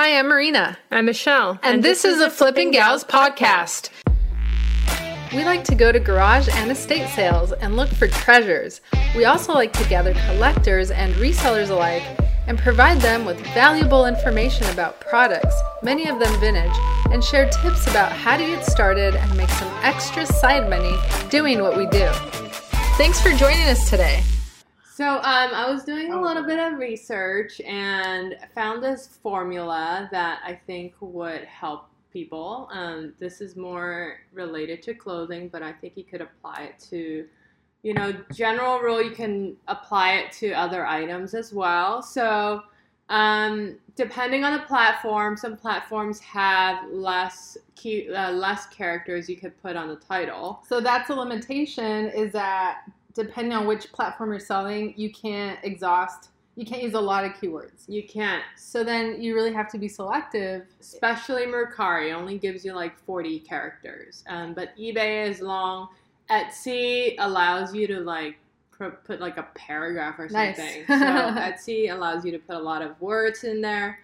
Hi, I'm Marina. I'm Michelle. And, this, is the Flipping Gals podcast. We like to go to garage and estate sales and look for treasures. We also like to gather collectors and resellers alike and provide them with valuable information about products, many of them vintage, and share tips about how to get started and make some extra side money doing what we do. Thanks for joining us today. So um, I was doing a little bit of research and found this formula that I think would help people. Um, this is more related to clothing, but I think you could apply it to, you know, general rule. You can apply it to other items as well. So um, depending on the platform, some platforms have less key, uh, less characters you could put on the title. So that's a limitation. Is that depending on which platform you're selling, you can't exhaust. You can't use a lot of keywords. You can't, So then you really have to be selective. especially Mercari only gives you like 40 characters. Um, but eBay is long. Etsy allows you to like pr- put like a paragraph or something. Nice. so Etsy allows you to put a lot of words in there.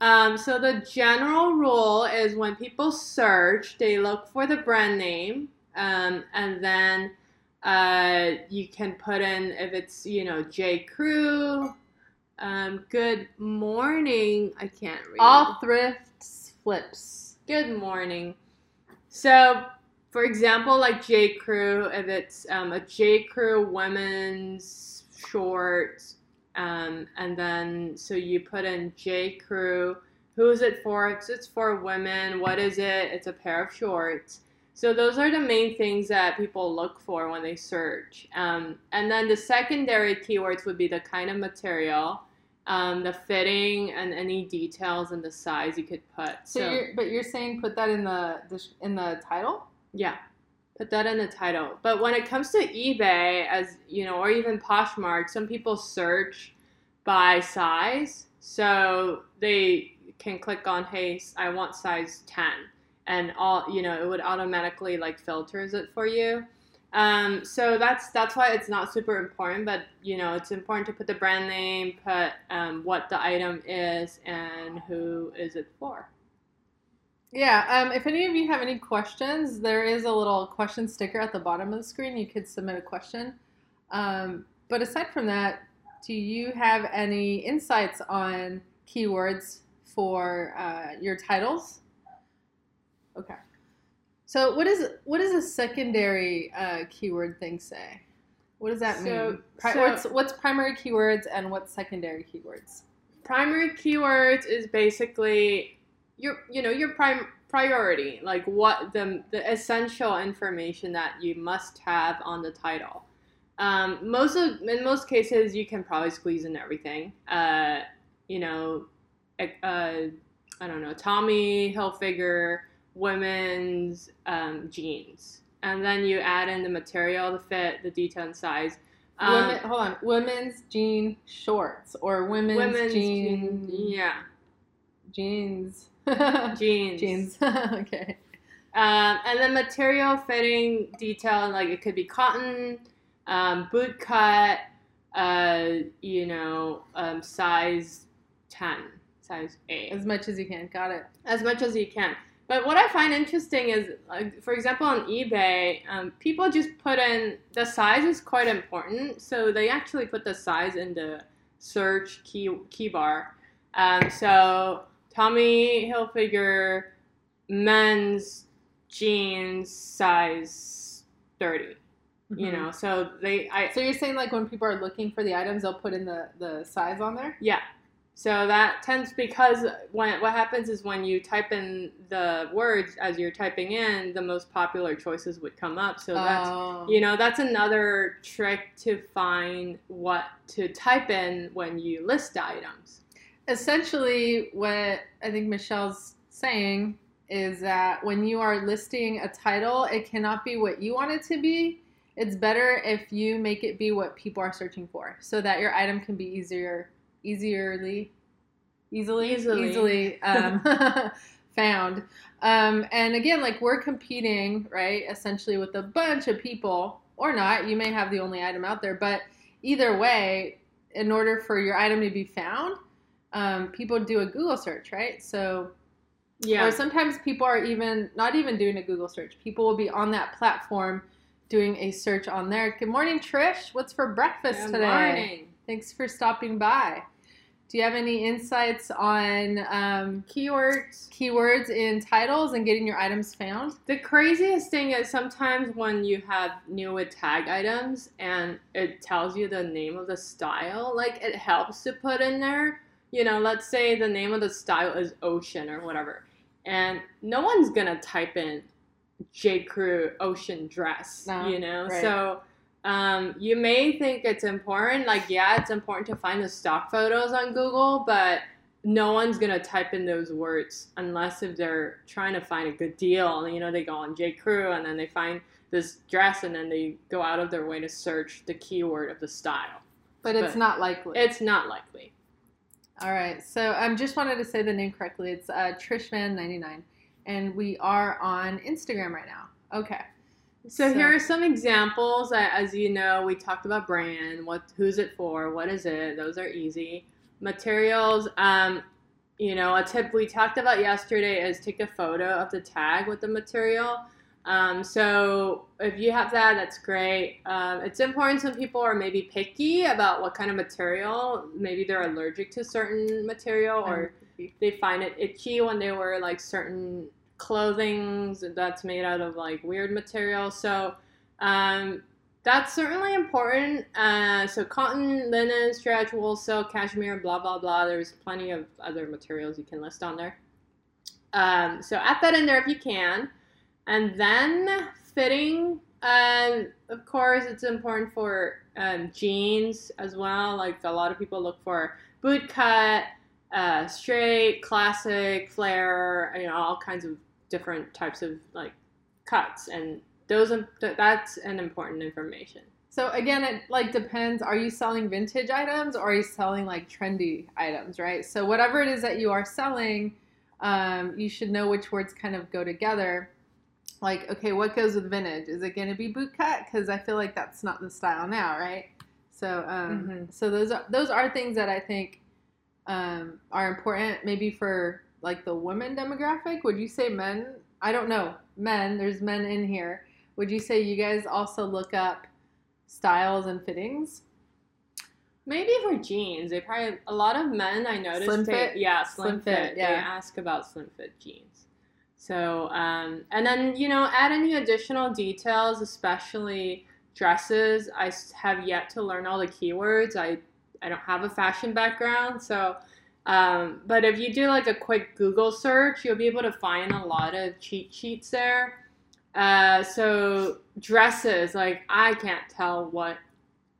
Um, so the general rule is when people search, they look for the brand name, um, and then uh, you can put in if it's you know J Crew. Um, good morning. I can't read. All thrifts flips. Good morning. So, for example, like J Crew, if it's um, a J Crew women's shorts, um, and then so you put in J Crew. Who is it for? It's, it's for women. What is it? It's a pair of shorts. So those are the main things that people look for when they search. Um, and then the secondary keywords would be the kind of material, um, the fitting, and any details and the size you could put. So, you're, but you're saying put that in the, the in the title. Yeah, put that in the title. But when it comes to eBay, as you know, or even Poshmark, some people search by size. So they can click on, "Hey, I want size 10," and all you know, it would automatically like filters it for you. Um, so that's that's why it's not super important, but you know, it's important to put the brand name, put um, what the item is, and who is it for. Yeah. Um, if any of you have any questions, there is a little question sticker at the bottom of the screen. You could submit a question. Um, but aside from that, do you have any insights on keywords for uh, your titles? Okay. So what is what does a secondary uh, keyword thing say? What does that So- mean? Pri- so- what's what's primary keywords and what's secondary keywords? primary keywords is basically your you know your prime priority like what the the essential information that you must have on the title um, most of in most cases you can probably squeeze in everything uh, you know uh, i don't know tommy hilfiger women's um, jeans and then you add in the material the fit the detail and size um, Women, hold on, women's jean shorts or women's, women's jean jean- yeah jeans jeans jeans. okay. Um, and then material fitting detail, like it could be cotton, um, boot cut, uh, you know, um, size 10, size 8, As much as you can. Got it. as much as you can. But what I find interesting is, like, for example, on eBay, um, people just put in the size is quite important. So they actually put the size in the search key, key bar. Um, so Tommy Hilfiger men's jeans size 30 you Mhm. know so they i So you're saying like when people are looking for the items, they'll put in the the size on there. yeah so that tends because when what happens is when you type in the words as you're typing in the most popular choices would come up so that's Oh. you know that's another trick to find what to type in when you list items essentially what I think Michelle's saying is that when you are listing a title, it cannot be what you want it to be. It's better if you make it be what people are searching for, so that your item can be easier, easierly, easily, Easily. easily um, found. Um, and again, like we're competing, right? Essentially with a bunch of people, or not. You may have the only item out there, but either way, in order for your item to be found, um, people do a Google search, right? So, Yeah. or sometimes people are even not even doing a Google search. People will be on that platform doing a search on there. Good morning, Trish. What's for breakfast Good today? morning. Thanks for stopping by. Do you have any insights on um, Keywords. keywords in titles and getting your items found? The craziest thing is sometimes when you have new with tag items and it tells you the name of the style, like it helps to put in there. You know, let's say the name of the style is ocean or whatever, and no one's gonna type in J. Crew ocean dress. No, you know, right. so um, you may think it's important. Like, yeah, it's important to find the stock photos on Google, but no one's gonna type in those words unless if they're trying to find a good deal. You know, they go on J. Crew and then they find this dress and then they go out of their way to search the keyword of the style. But it's But not likely. It's not likely. All right. So I um, just wanted to say the name correctly. It's uh, Trishman99, and we are on Instagram right now. Okay. So, here are some examples. As you know, we talked about brand. What, who's it for? What is it? Those are easy. Materials. Um, you know, a tip we talked about yesterday is take a photo of the tag with the material. Um, so if you have that, that's great. Um, it's important. Some people are maybe picky about what kind of material. Maybe they're allergic to certain material, or they find it itchy when they wear like certain clothing that's made out of like weird material. So um, that's certainly important. Uh, so cotton, linen, stretch, wool, silk, cashmere, blah blah blah. There's plenty of other materials you can list on there. Um, so add that in there if you can, and then fitting. Um, of course, it's important for um, jeans as well. Like a lot of people look for boot cut, uh, straight, classic, flare, you know, all kinds of different types of like cuts, and those that's an important information. So again, it like depends. Are you selling vintage items or are you selling like trendy items, right? So whatever it is that you are selling, um, you should know which words kind of go together. Like, okay, what goes with vintage? Is it going to be boot cut? Because I feel like that's not the style now, right? So, um, Mhm. so those are those are things that I think um, are important. Maybe for like the women demographic. Would you say men? I don't know. Men. There's men in here. Would you say you guys also look up styles and fittings? Maybe for jeans, they probably a lot of men I noticed. Slim they, fit? yeah, slim, Slim fit. fit, They yeah. ask about slim fit jeans. So, um, and then you know, add any additional details, especially dresses. I have yet to learn all the keywords. I I don't have a fashion background, so. Um, but if you do like a quick Google search, you'll be able to find a lot of cheat sheets there. Uh, so dresses, like I can't tell what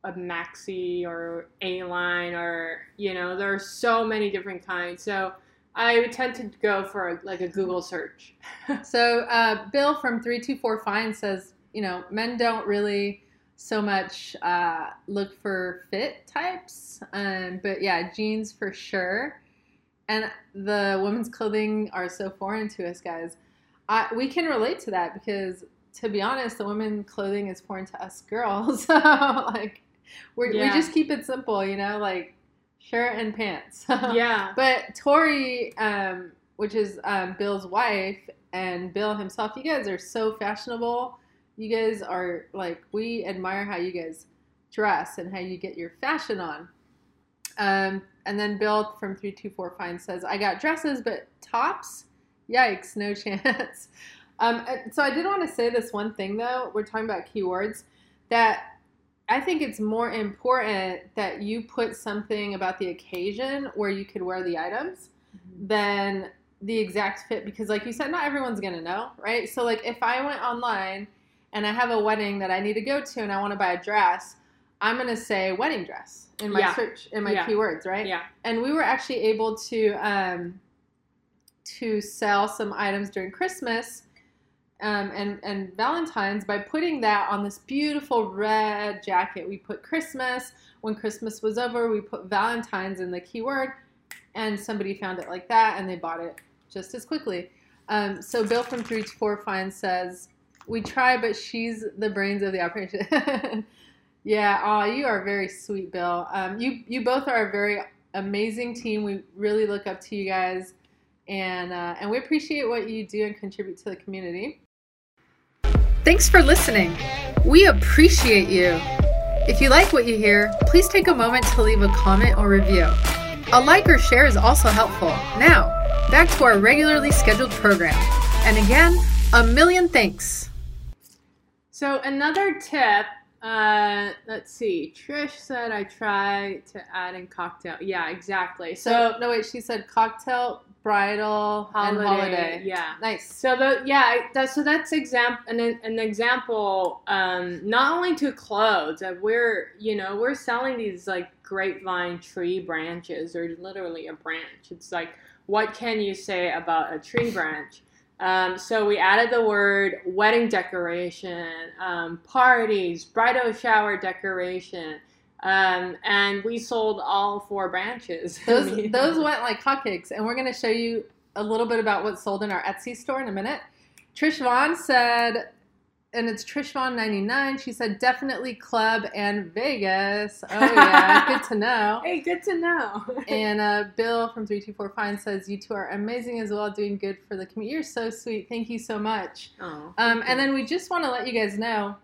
a maxi or A line or you know there are so many different kinds. So I tend to go for like a Google search. So uh, Bill from three two four fine says, you know, men don't really so much uh, look for fit types, um, but yeah, jeans for sure. And the women's clothing are so foreign to us, guys. I, we can relate to that because, to be honest, the women's clothing is foreign to us girls. so like, we're, Yeah. we just keep it simple, you know, like shirt and pants. yeah, But Tori, um, which is um, Bill's wife, and Bill himself, you guys are so fashionable. You guys are like, we admire how you guys dress and how you get your fashion on. Um, and then Bill from 324 Fine says, I got dresses, but tops? Yikes, no chance. Um, so I did want to say this one thing though. We're talking about keywords that I think it's more important that you put something about the occasion where you could wear the items than the exact fit because like you said not everyone's going to know right so like if i went online and i have a wedding that i need to go to and i want to buy a dress i'm going to say wedding dress in my Yeah. search in my Yeah. keywords right yeah, and we were actually able to um, to sell some items during Christmas um, and and Valentine's by putting that on this beautiful red jacket. We put Christmas. When Christmas was over, we put Valentine's in the keyword, and somebody found it like that, and they bought it just as quickly. Um, so Bill from Three to Four Fine says, "We try, but she's the brains of the operation." yeah, aw, you are very sweet, Bill. Um, you you both are a very amazing team. We really look up to you guys, and uh, and we appreciate what you do and contribute to the community. Thanks for listening. We appreciate you. If you like what you hear, please take a moment to leave a comment or review. A like or share is also helpful. Now, back to our regularly scheduled program. And again, a million thanks. So another tip. Uh, let's see. Trish said I try to add in cocktail. Yeah, exactly. So, So, no, wait, she said cocktail, bridal, and holiday. Yeah. Nice. So the yeah, that, so that's example an, an example. Um, not only to clothes, that we're you know we're selling these like grapevine tree branches. They're literally a branch. It's like what can you say about a tree branch? Um, so we added the word wedding decoration, um, parties, bridal shower decoration, um, and we sold all four branches. Those those went like hotcakes, and we're going to show you a little bit about what's sold in our Etsy store in a minute. Trish Vaughn said, and it's Trish Vaughn ninety nine. She said definitely club and Vegas. Oh yeah, good to know. Hey, good to know. And uh, Bill from three two four fine says you two are amazing as well, doing good for the community. You're so sweet. Thank you so much. oh, Um, and then we just want to let you guys know,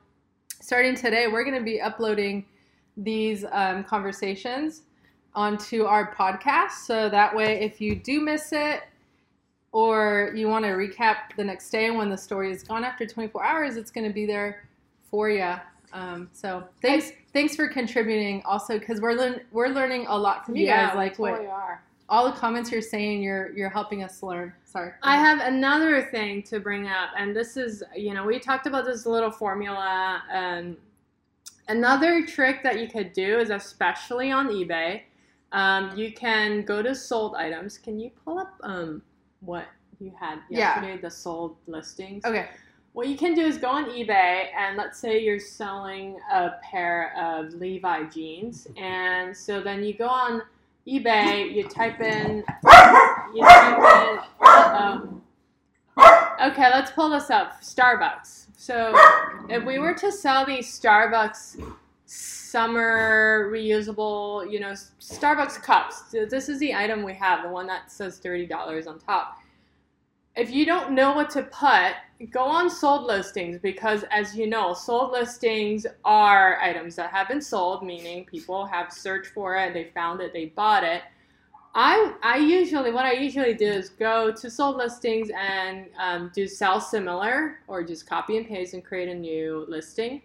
starting today, we're going to be uploading these um, conversations onto our podcast. So that way, if you do miss it or you want to recap the next day when the story is gone after 24 hours, it's going to be there for you. Um, so thanks, thanks for contributing. Also, because we're learn- we're learning a lot from you yeah, guys. Like we what totally all the comments you're saying, you're you're helping us learn. Sorry. I have another thing to bring up, and this is, you know, we talked about this little formula. Um, another trick that you could do is, especially on eBay, um, you can go to sold items. Can you pull up um, what you had Yeah. yesterday, the sold listings? Okay. What you can do is go on eBay and let's say you're selling a pair of Levi jeans, and so then you go on eBay, you type in, you type in, um, okay, let's pull this up. Starbucks. So if we were to sell these Starbucks summer reusable, you know, Starbucks cups, so this is the item we have, the one that says thirty dollars on top. If you don't know what to put, go on sold listings because, as you know, sold listings are items that have been sold, meaning people have searched for it, they found it, they bought it. I, I usually what I usually do is go to sold listings and um, do sell similar or just copy and paste and create a new listing,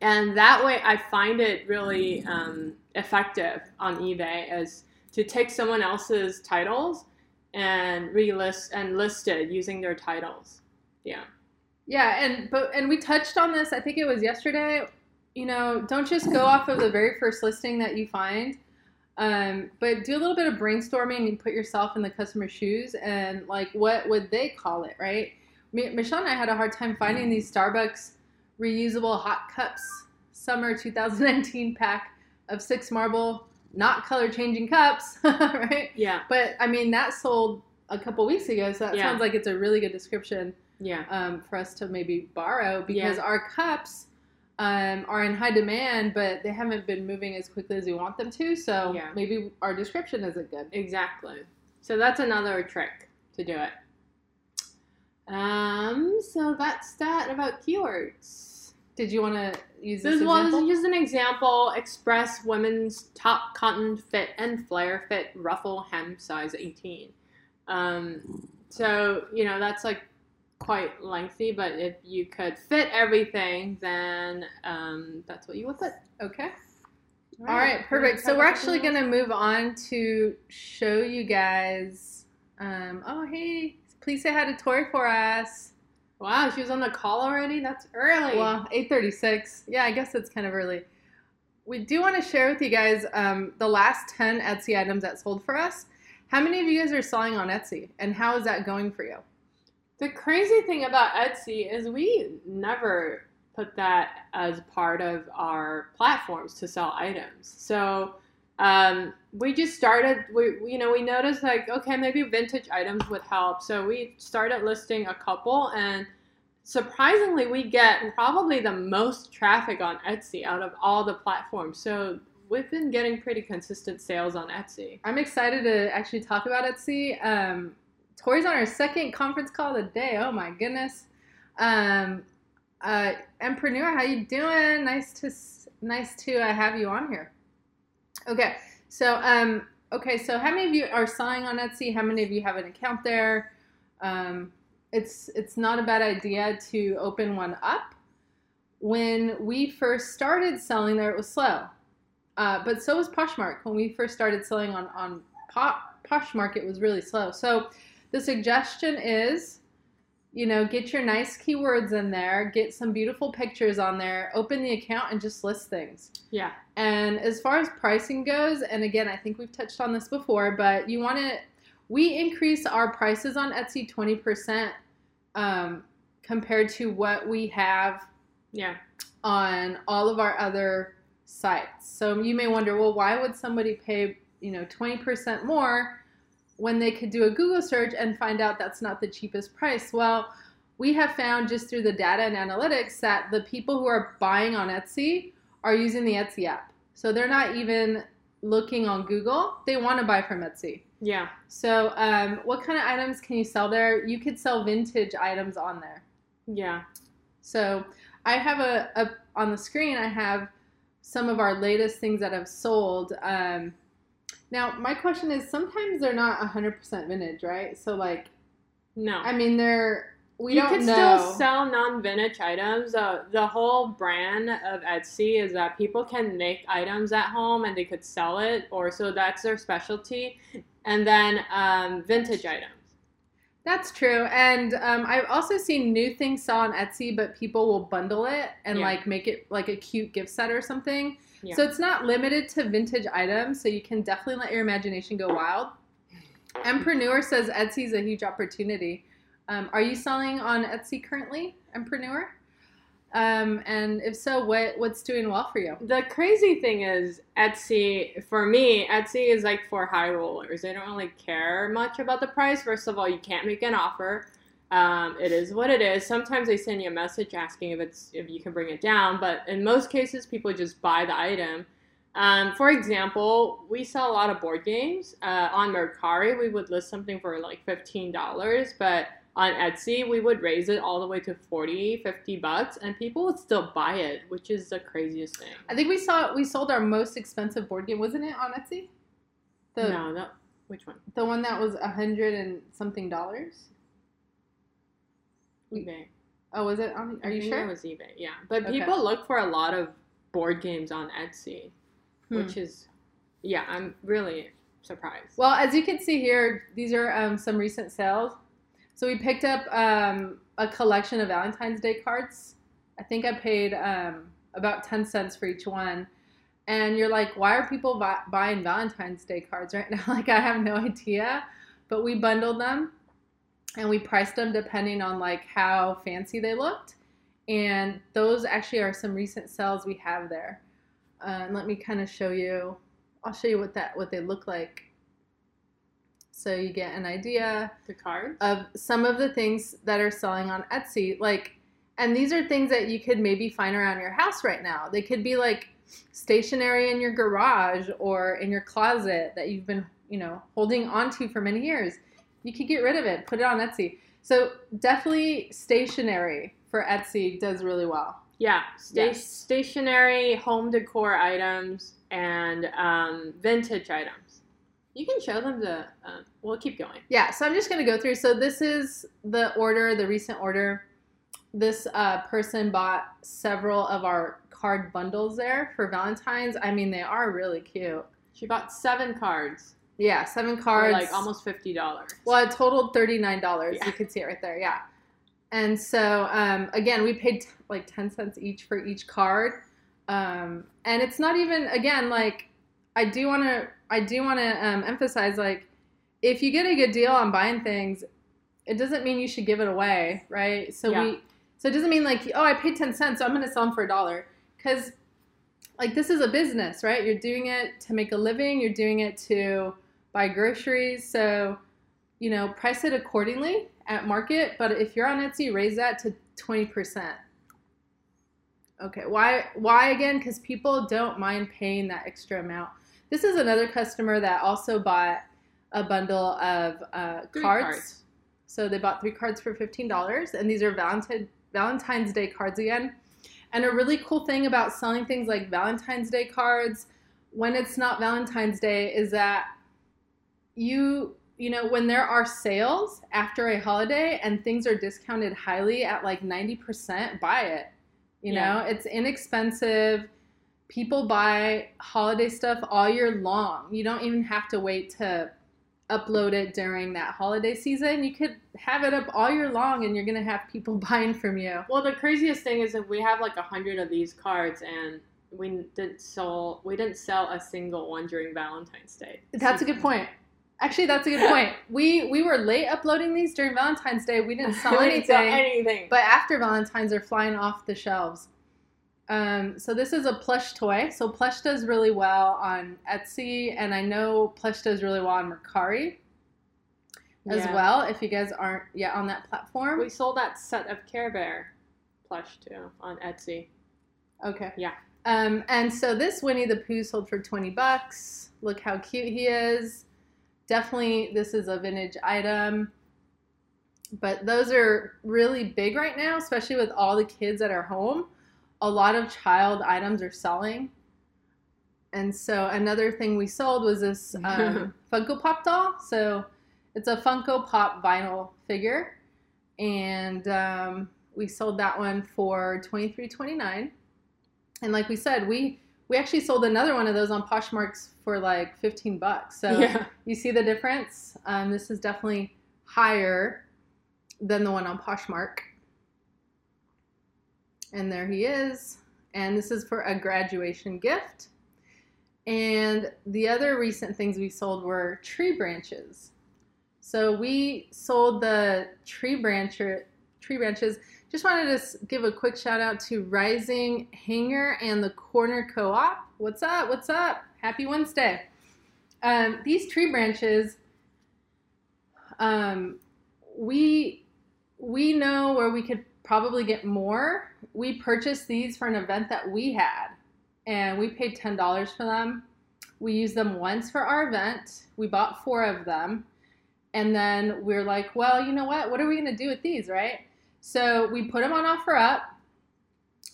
and that way I find it really um, effective on eBay is to take someone else's titles and relist and list it using their titles. Yeah. Yeah, and but and we touched on this. I think it was yesterday. You know, don't just go off of the very first listing that you find, um, but do a little bit of brainstorming and put yourself in the customer's shoes and like, what would they call it, right? Michelle and I had a hard time finding these Starbucks reusable hot cups summer 2019 pack of six marble, not color changing cups, right? Yeah. But I mean, that sold a couple weeks ago, so that Yeah. sounds like it's a really good description Yeah. um, for us to maybe borrow because Yeah. our cups um, are in high demand, but they haven't been moving as quickly as we want them to. So Yeah. maybe our description isn't good. Exactly. So that's another trick to do it. Um, so that's that about keywords. Did you want to use this This just an example. Express women's top cotton fit and flare fit ruffle hem size 18. Um, so you know that's like quite lengthy, but if you could fit everything, then um, that's what you would put. Okay. All right, perfect. So we're actually going to move on to show you guys. Um, oh, hey, please say hi to Tori for us. Wow, she was on the call already. That's early. Well, 8:36. Yeah, I guess it's kind of early. We do want to share with you guys um, the last 10 Etsy items that sold for us. How many of you guys are selling on Etsy, and how is that going for you? The crazy thing about Etsy is we never put that as part of our platforms to sell items. So um, we just started. We you know we noticed like okay maybe vintage items would help. So we started listing a couple, and surprisingly we get probably the most traffic on Etsy out of all the platforms. So we've been getting pretty consistent sales on Etsy. I'm excited to actually talk about Etsy. Um, Tori's on our second conference call of the day. Oh my goodness. Um, uh, Empreneur, how you doing? Nice to nice to uh, have you on here. Okay, so um, okay, so how many of you are selling on Etsy? How many of you have an account there? Um, it's it's not a bad idea to open one up. When we first started selling there, it was slow, uh, but so was Poshmark. When we first started selling on on Poshmark, it was really slow. So the suggestion is you know, get your nice keywords in there, get some beautiful pictures on there, open the account and just list things. Yeah. And as far as pricing goes, and again, I think we've touched on this before, but you want to, we increase our prices on Etsy 20% um, compared to what we have yeah. on all of our other sites. So you may wonder, well, why would somebody pay, you know, 20% more when they could do a Google search and find out that's not the cheapest price. Well, we have found just through the data and analytics that the people who are buying on Etsy are using the Etsy app. So they're not even looking on Google. They want to buy from Etsy. Yeah. So, um, what kind of items can you sell there? You could sell vintage items on there. Yeah. So, I have a, a on the screen. I have some of our latest things that have sold. Um, now, my question is sometimes they're not 100% vintage, right? So, like, no. I mean, they're. We you can know. still sell non-vintage items. Uh, the whole brand of Etsy is that people can make items at home and they could sell it, or so that's their specialty. And then um, vintage items. That's true, and um, I've also seen new things sell on Etsy, but people will bundle it and Yeah. like make it like a cute gift set or something. Yeah. So it's not limited to vintage items, so you can definitely let your imagination go wild. Empreneur says Etsy's a huge opportunity. Um, are you selling on Etsy currently, Empreneur? Um, and if so, what what's doing well for you? The crazy thing is, Etsy, for me, Etsy is like for high rollers. They don't really care much about the price. First of all, you can't make an offer. Um, it is what it is. Sometimes they send you a message asking if it's if you can bring it down, but in most cases, people just buy the item. Um, for example, we sell a lot of board games uh, on Mercari. We would list something for like fifteen dollars, but on Etsy, we would raise it all the way to 40, 50 bucks, and people would still buy it, which is the craziest thing. I think we saw we sold our most expensive board game, wasn't it, on Etsy? The no, no. Which one? the one that was a hundred and something dollars. eBay. Oh, was it on? Are I you think sure? It was eBay. Yeah, but Okay. people look for a lot of board games on Etsy, Hmm. which is, yeah, I'm really surprised. Well, as you can see here, these are um, some recent sales. So we picked up um, a collection of Valentine's Day cards. I think I paid um, about 10 cents for each one. And you're like, why are people bu- buying Valentine's Day cards right now? like, I have no idea. But we bundled them and we priced them depending on like how fancy they looked. And those actually are some recent sales we have there. Uh, and let me kind of show you. I'll show you what that what they look like so you get an idea the cards. of some of the things that are selling on Etsy. Like, and these are things that you could maybe find around your house right now. They could be like stationery in your garage or in your closet that you've been, you know, holding onto for many years. You could get rid of it, put it on Etsy. So definitely stationery for Etsy does really well. yeah, sta- yes. stationary, home decor items, and um, vintage items. You can show them the. Um, we'll keep going. Yeah, so I'm just going to go through. So this is the order, the recent order. This uh, person bought several of our card bundles there for Valentine's. I mean, they are really cute. She bought seven cards Yeah, seven for cards. like almost fifty dollars. Well, it totaled thirty nine dollars. Yeah. You can see it right there. Yeah. And so um, again, we paid t- like ten cents each for each card, um, and it's not even again like I do want to I do want to um, emphasize like if you get a good deal on buying things, it doesn't mean you should give it away, right? So Yeah. we so it doesn't mean like oh I paid ten cents, so I'm going to sell them for a dollar because like this is a business, right? You're doing it to make a living. You're doing it to buy groceries. So, you know, price it accordingly at market. But if you're on Etsy, raise that to 20%. Okay, why why again? Because people don't mind paying that extra amount. This is another customer that also bought a bundle of uh, cards. cards. So they bought three cards for fifteen dollars, and these are Valentine Valentine's Day cards again. And a really cool thing about selling things like Valentine's Day cards when it's not Valentine's Day is that you you know when there are sales after a holiday and things are discounted highly at like 90% buy it you Yeah. know it's inexpensive people buy holiday stuff all year long you don't even have to wait to upload it during that holiday season you could have it up all year long and you're gonna have people buying from you Well, the craziest thing is that we have like a hundred of these cards, and we didn't sell we didn't sell a single one during Valentine's Day. That's a good point. Actually, that's a good point. We we were late uploading these during Valentine's Day. We didn't sell anything, didn't sell anything. but after Valentine's, they're flying off the shelves. Um, so this is a plush toy. So plush does really well on Etsy, and I know plush does really well on Mercari as Yeah. well. If you guys aren't yet on that platform, We sold that set of Care Bear plush too on Etsy. okay, Yeah. Um, and so this Winnie the Pooh sold for twenty bucks. Look how cute he is. Definitely, this is a vintage item. But those are really big right now, especially with all the kids that are home. A lot of child items are selling. And so another thing we sold was this um, Funko Pop doll. So it's a Funko Pop vinyl figure, and um, we sold that one for twenty three twenty nine. And like we said, we we actually sold another one of those on Poshmarks for like fifteen bucks. So yeah. you see the difference. Um, this is definitely higher than the one on Poshmark. And there he is. And this is for a graduation gift. And the other recent things we sold were tree branches. So we sold the tree branch tree branches. Just wanted to give a quick shout out to Rising Hanger and the Corner Co-op. What's up? What's up? Happy Wednesday. Um, these tree branches, um, we we know where we could probably get more. We purchased these for an event that we had, and we paid ten dollars for them. We used them once for our event. We bought four of them, and then we're like, well, you know what? What are we gonna do with these, right? So we put them on OfferUp.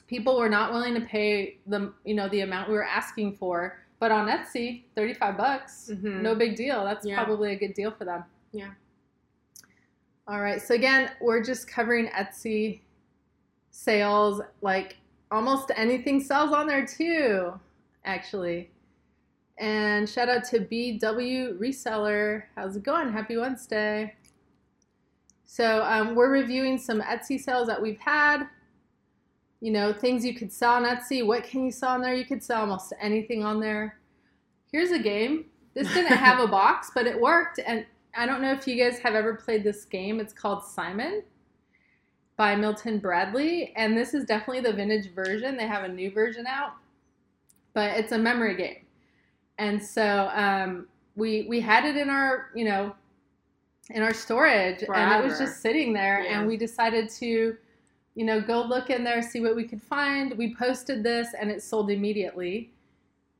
People were not willing to pay the you know the amount we were asking for, but on Etsy, thirty five bucks, Mhm. no big deal. That's Yeah. probably a good deal for them. Yeah. All right. So again, we're just covering Etsy sales. Like almost anything sells on there too, actually. And shout out to BW Reseller. How's it going? Happy Wednesday. So um, we're reviewing some Etsy sales that we've had. You know, things you could sell on Etsy. What can you sell on there? You could sell almost anything on there. Here's a game. This didn't have a box, but it worked. And I don't know if you guys have ever played this game. It's called Simon by Milton Bradley. And this is definitely the vintage version. They have a new version out, but it's a memory game. And so um, we we had it in our, you know, in our storage and it was just sitting there Yeah. and we decided to you know go look in there see what we could find. We posted this and it sold immediately.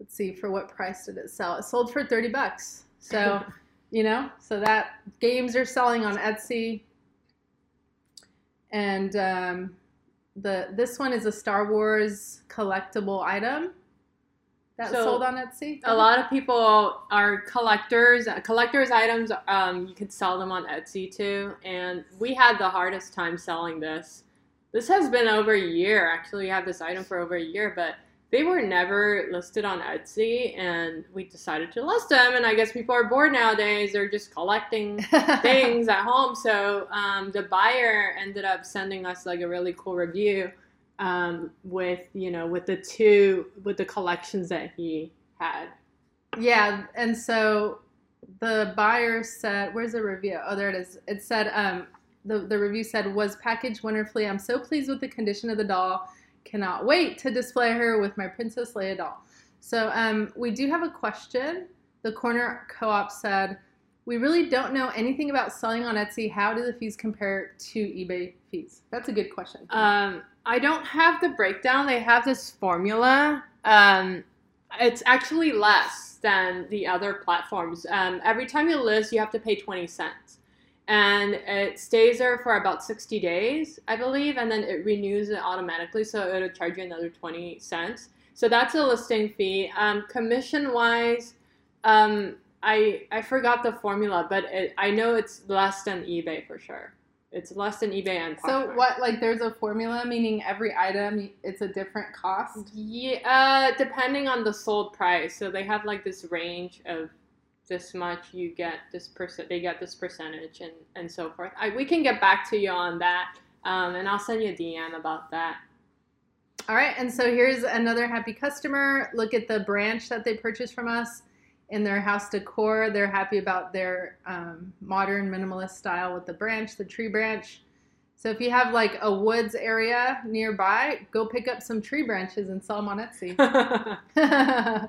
Let's see for what price did it sell? It sold for 30 bucks. So you know so that games are selling on etsy. And um, the this one is a star wars collectible item that So, sold on etsy a lot of people are collectors. Collectors items, um, you could sell them on Etsy too. And we had the hardest time selling this. This has been over a year. Actually, we have this item for over a year, but they were never listed on Etsy, and we decided to list them. And I guess people are bored nowadays; they're just collecting things at home. So um, the buyer ended up sending us like a really cool review um, with you know with the two with the collections that he had. Yeah, and so the buyer said, "Where's the review? Oh, there it is. It said, um, the the review said was packaged wonderfully. I'm so pleased with the condition of the doll. Cannot wait to display her with my Princess Leia doll." So um, we do have a question. The corner co-op said, We really don't know anything about selling on Etsy. How do the fees compare to eBay fees? That's a good question. Um, I don't have the breakdown. They have this formula. Um, it's actually less than the other platforms. Um, every time you list, you have to pay 20 cents. And it stays there for about 60 days, I believe, and then it renews it automatically. So it'll charge you another 20 cents. So that's a listing fee. Um, commission wise, um, I I forgot the formula, but it, I know it's less than eBay for sure. It's less than eBay and So what? Like, there's a formula, meaning every item it's a different cost. Yeah, uh, depending on the sold price. So they have like this range of this much you get this percent they get this percentage and and so forth. I, we can get back to you on that, um, and I'll send you a DM about that. All right, and so here's another happy customer. Look at the branch that they purchased from us in their house decor. They're happy about their um, modern minimalist style with the branch, the tree branch. So if you have like a woods area nearby, go pick up some tree branches and sell them on Etsy.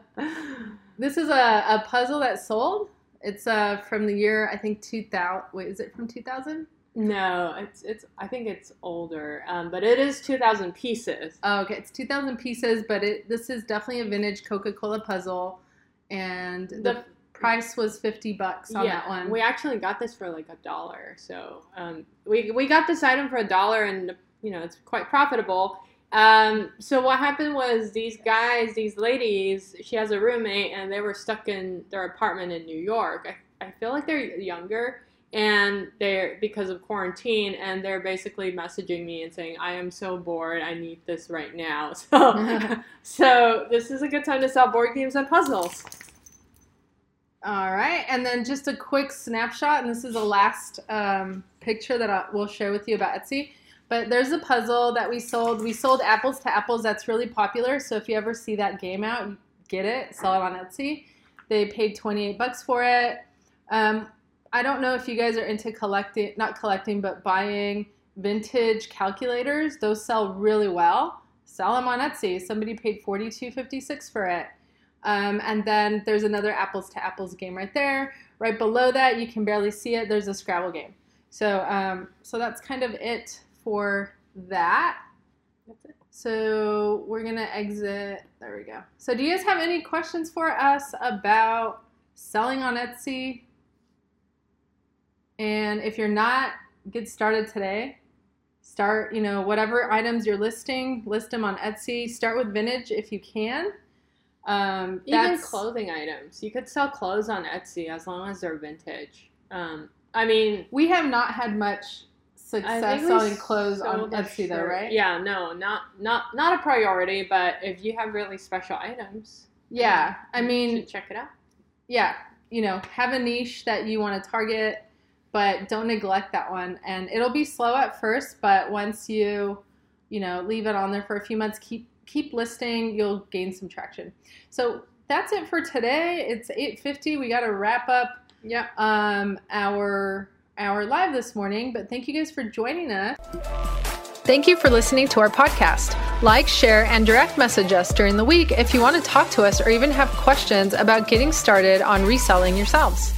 this is a, a puzzle that sold. It's uh, from the year I think 2000. Wait, is it from 2000? no, it's it's I think it's older, um, but it is two thousand pieces. Oh, okay, it's 2,000 pieces, but it this is definitely a vintage Coca-Cola puzzle, and the, The price was 50 bucks on yeah, that one. we actually got this for like a dollar. So um, we we got this item for a dollar, and you know it's quite profitable. Um, so what happened was these guys, these ladies, she has a roommate, and they were stuck in their apartment in New York. I, I feel like they're younger, and they're because of quarantine, and they're basically messaging me and saying, "I am so bored. I need this right now." So, so this is a good time to sell board games and puzzles. All right, and then just a quick snapshot, and this is the last um, picture that I will share with you about Etsy. But there's a puzzle that we sold. We sold apples to apples. That's really popular. So if you ever see that game out, get it, sell it on Etsy. They paid 28 bucks for it. Um, I don't know if you guys are into collecting, not collecting, but buying vintage calculators. Those sell really well. Sell them on Etsy. Somebody paid 42.56 for it. Um, and then there's another apples to apples game right there. Right below that, you can barely see it. There's a Scrabble game. So, um, so that's kind of it for that. That's it. So we're gonna exit. There we go. So, do you guys have any questions for us about selling on Etsy? And if you're not, get started today. Start, you know, whatever items you're listing, list them on Etsy. Start with vintage if you can. Um, Even clothing items. You could sell clothes on Etsy as long as they're vintage. Um, I mean, We have not had much success selling clothes on Etsy, though, right? Yeah, no, not not not a priority. But if you have really special items, Yeah. I mean, check it out. yeah, you know, have a niche that you want to target, but don't neglect that one. And it'll be slow at first, but once you, you know, leave it on there for a few months, keep keep listing, you'll gain some traction. So that's it for today. It's 8:50. We got to wrap up Yeah. um, our our live this morning, but thank you guys for joining us. Thank you for listening to our podcast. Like, share, and direct message us during the week if you want to talk to us or even have questions about getting started on reselling yourselves.